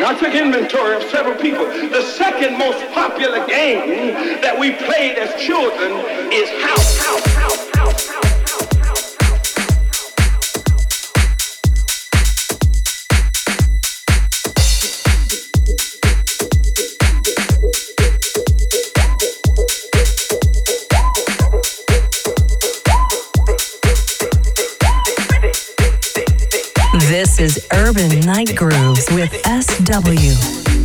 I took inventory of several people. The second most popular game that we played as children is house, house, house, house, house. This is Urban Night Grooves with SW.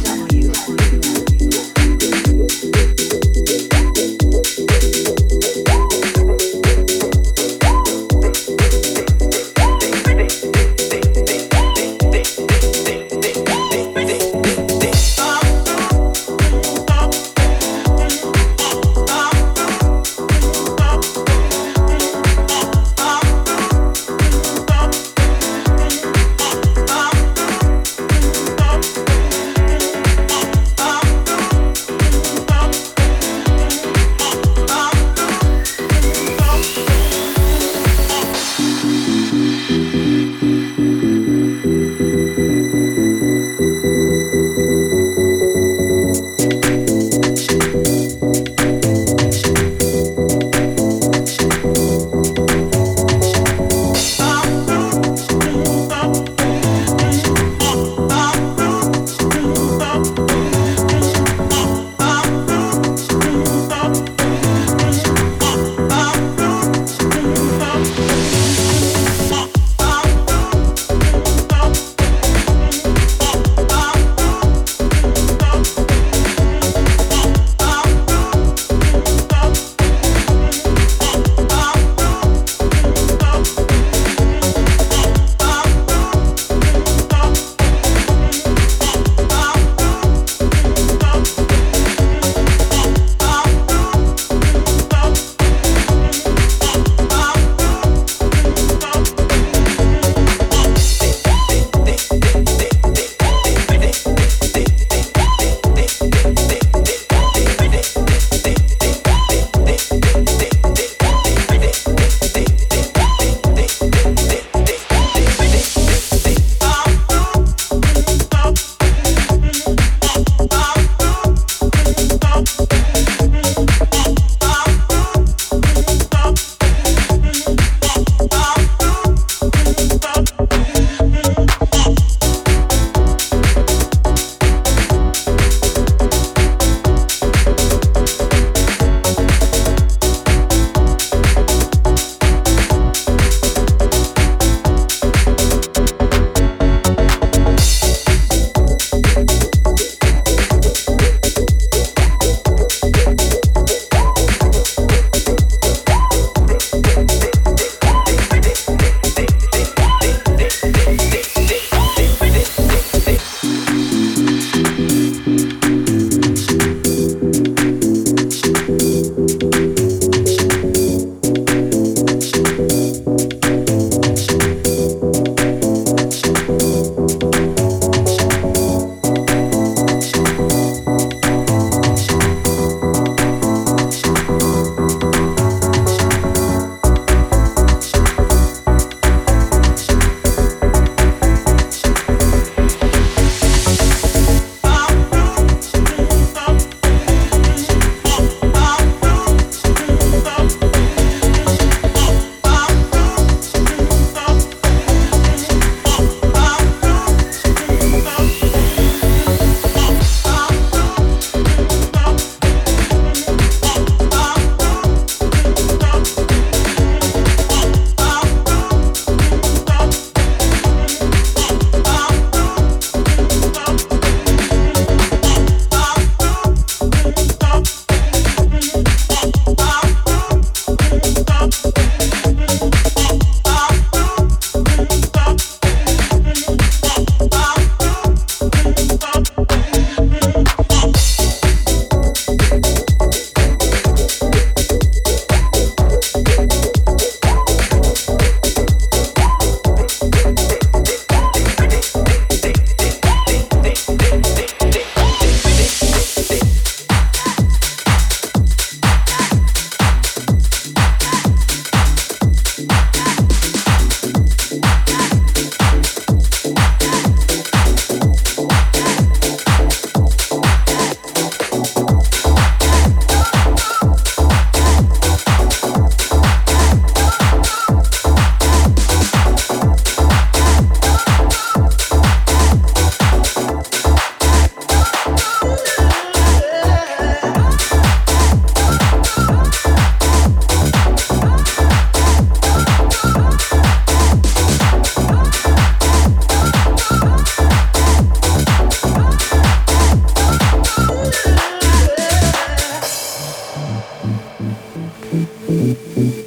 Mm-hmm.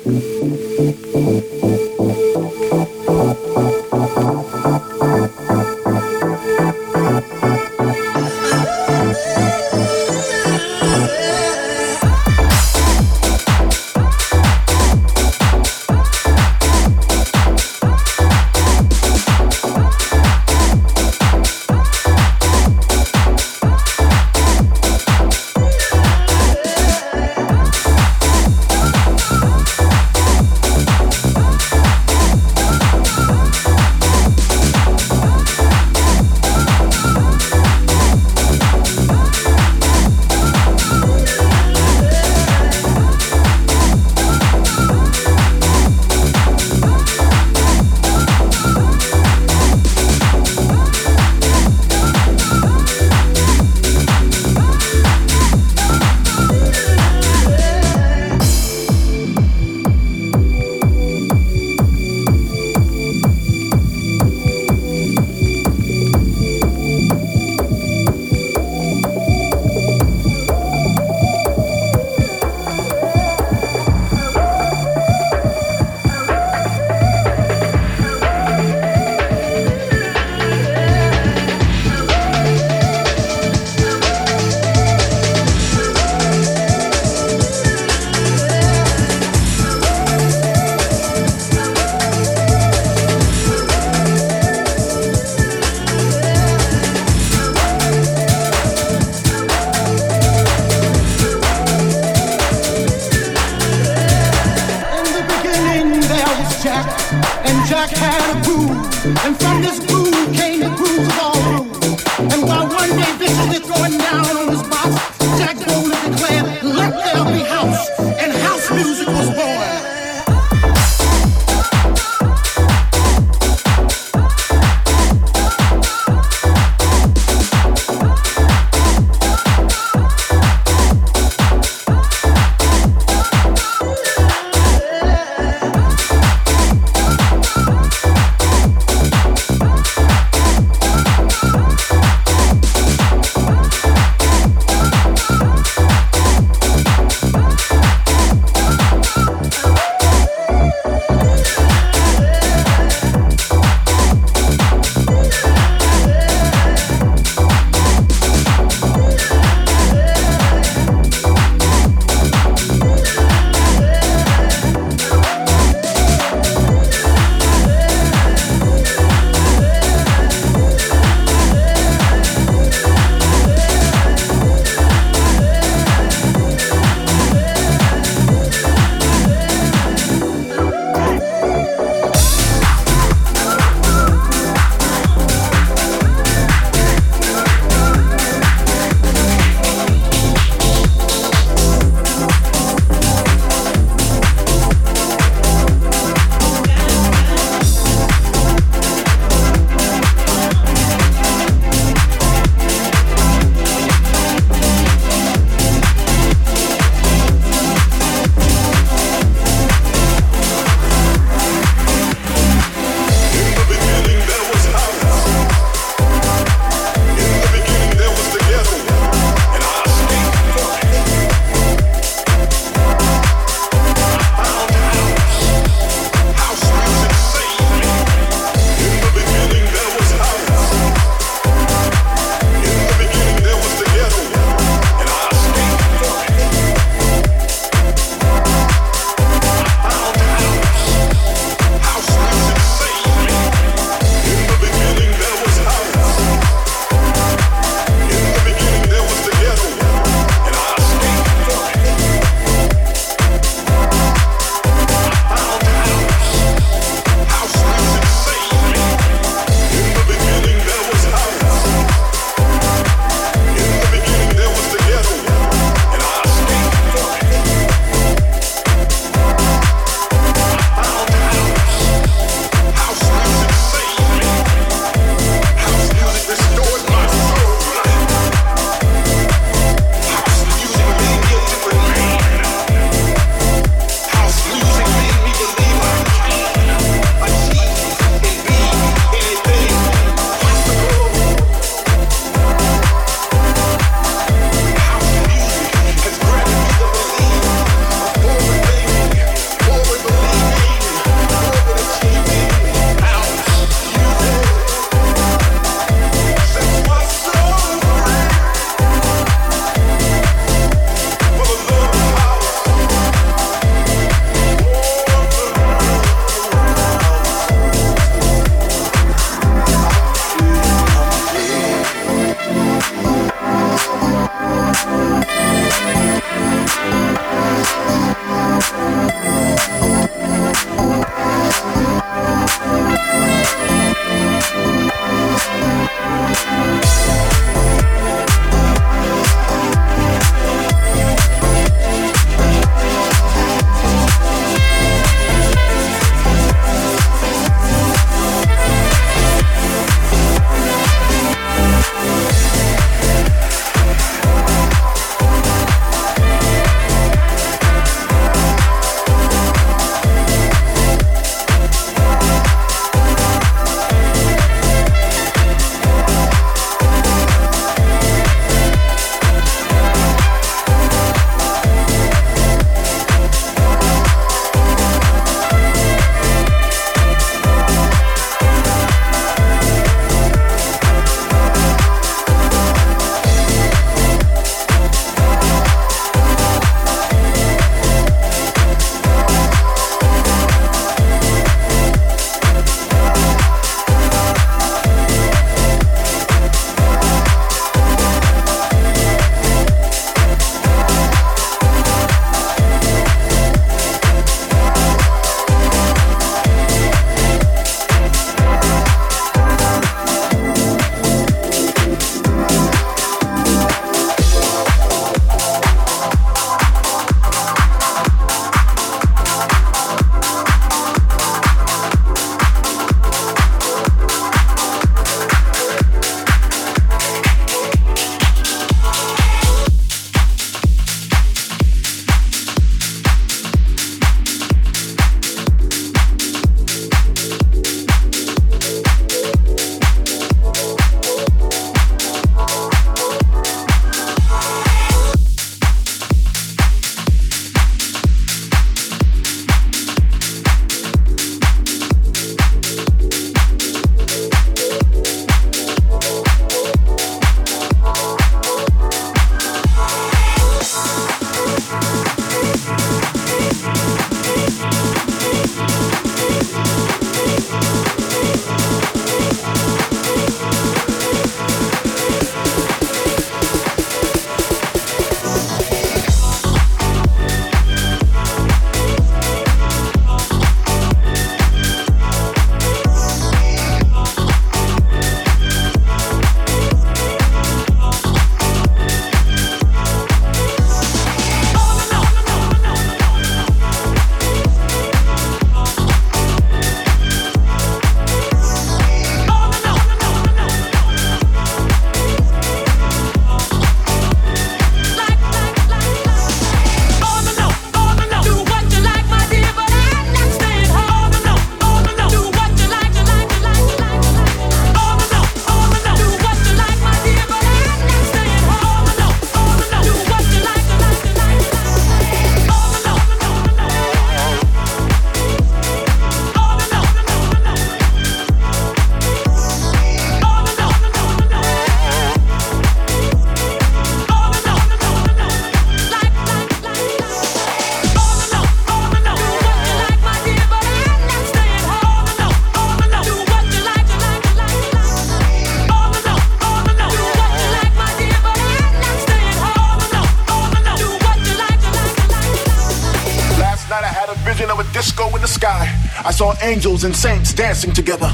Angels and saints dancing together.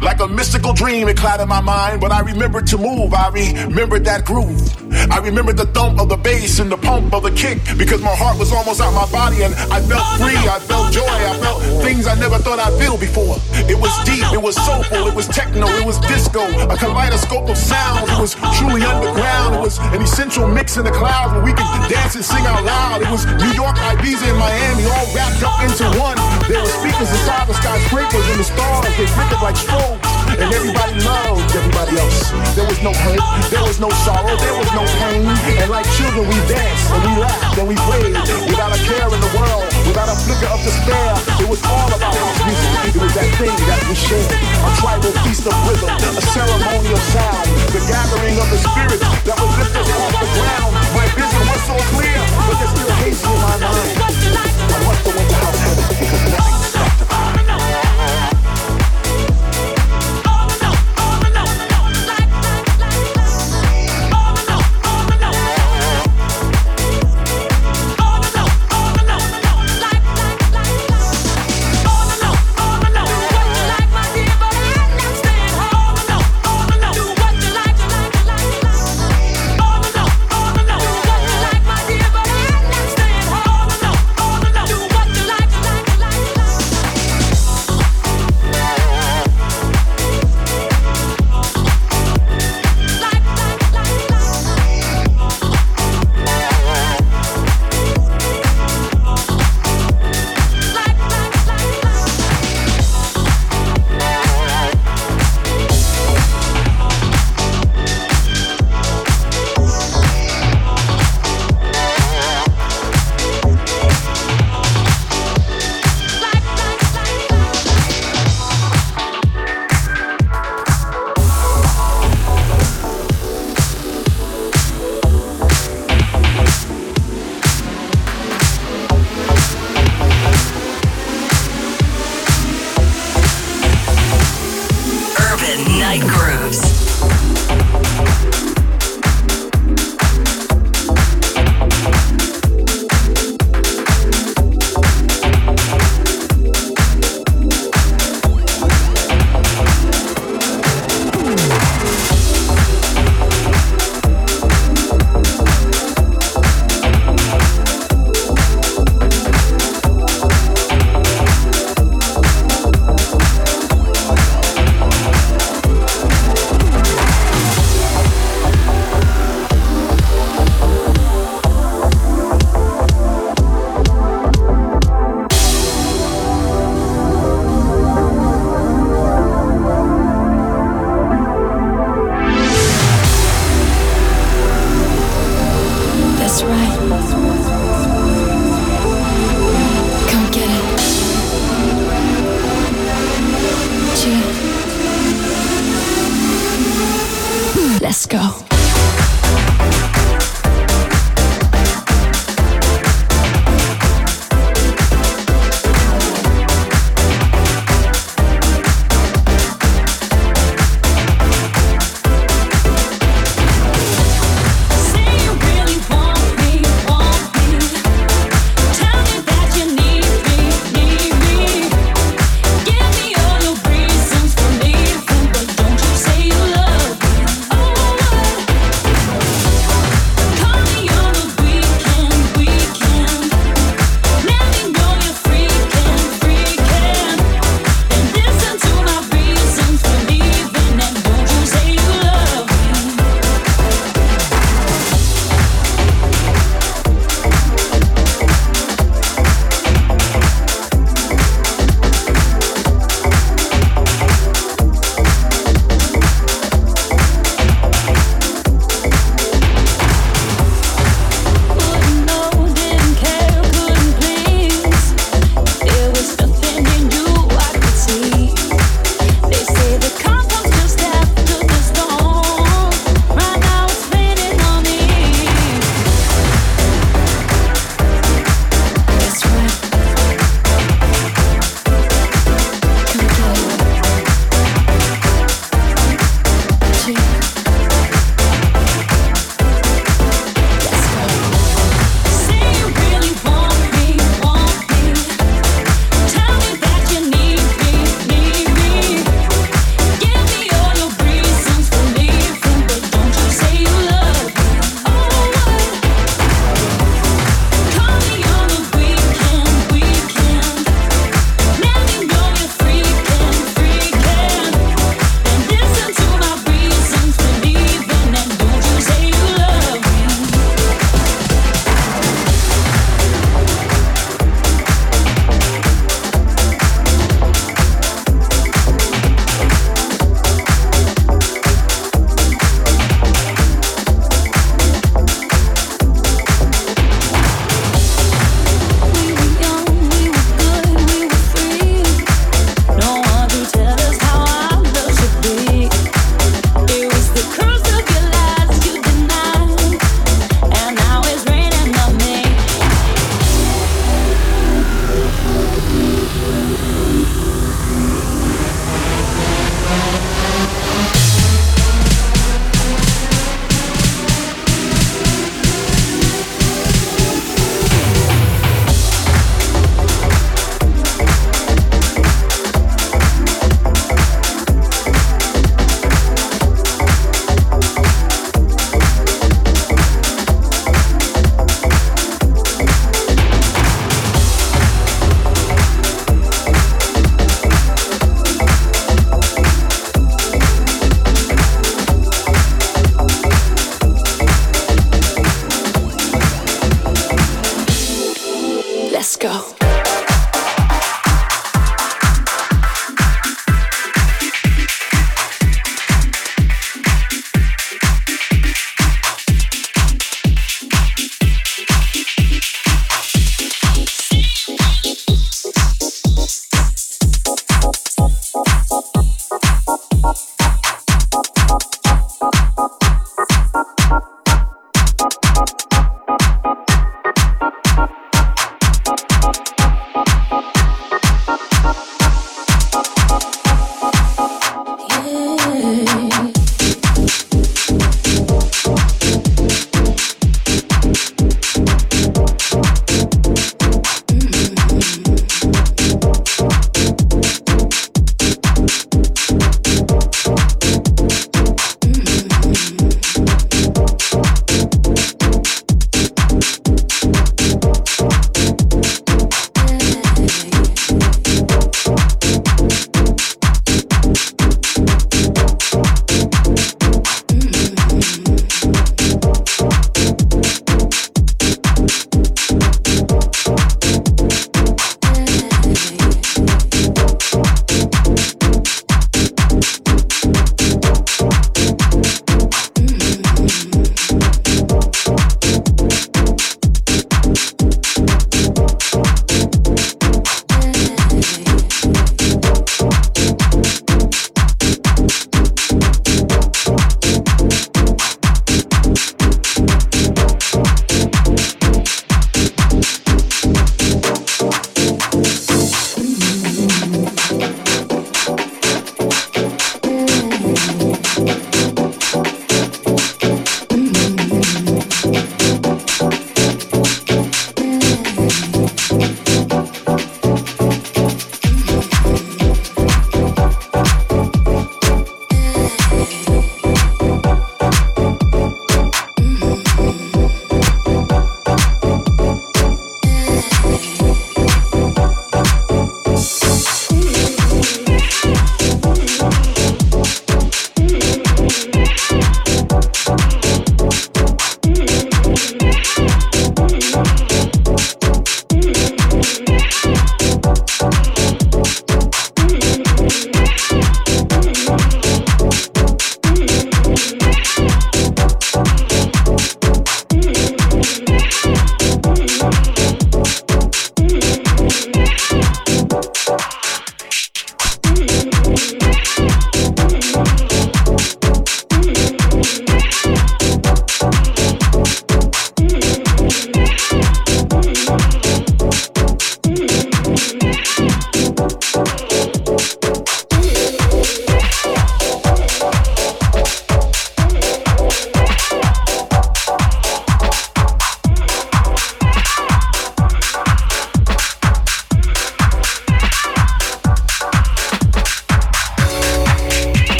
Like a mystical dream, it clouded my mind, but I remembered to move. I remembered that groove. I remembered the thump of the bass and the pump of the kick because my heart was almost out my body and I felt free. I felt joy. I felt things I never thought I'd feel before. It was deep, it was soulful, it was techno, it was disco, a kaleidoscope of sounds. It was truly underground. It was an essential mix in the clouds where we could dance and sing out loud. It was New York, Ibiza, and Miami all wrapped up into one. There were speakers inside the skyscrapers and the stars. They flickered like strobes, and everybody loved everybody else. There was no hurt, there was no sorrow, there was no pain. And like children, we danced and we laughed and we played without a care in the world, without a flicker of despair. It was all about house music. It was that thing that we shared, a tribal feast of rhythm, a ceremonial sound, the gathering of the spirits that would lift us off the ground. My vision was so clear, but there's still hazy in my mind. I must have went to house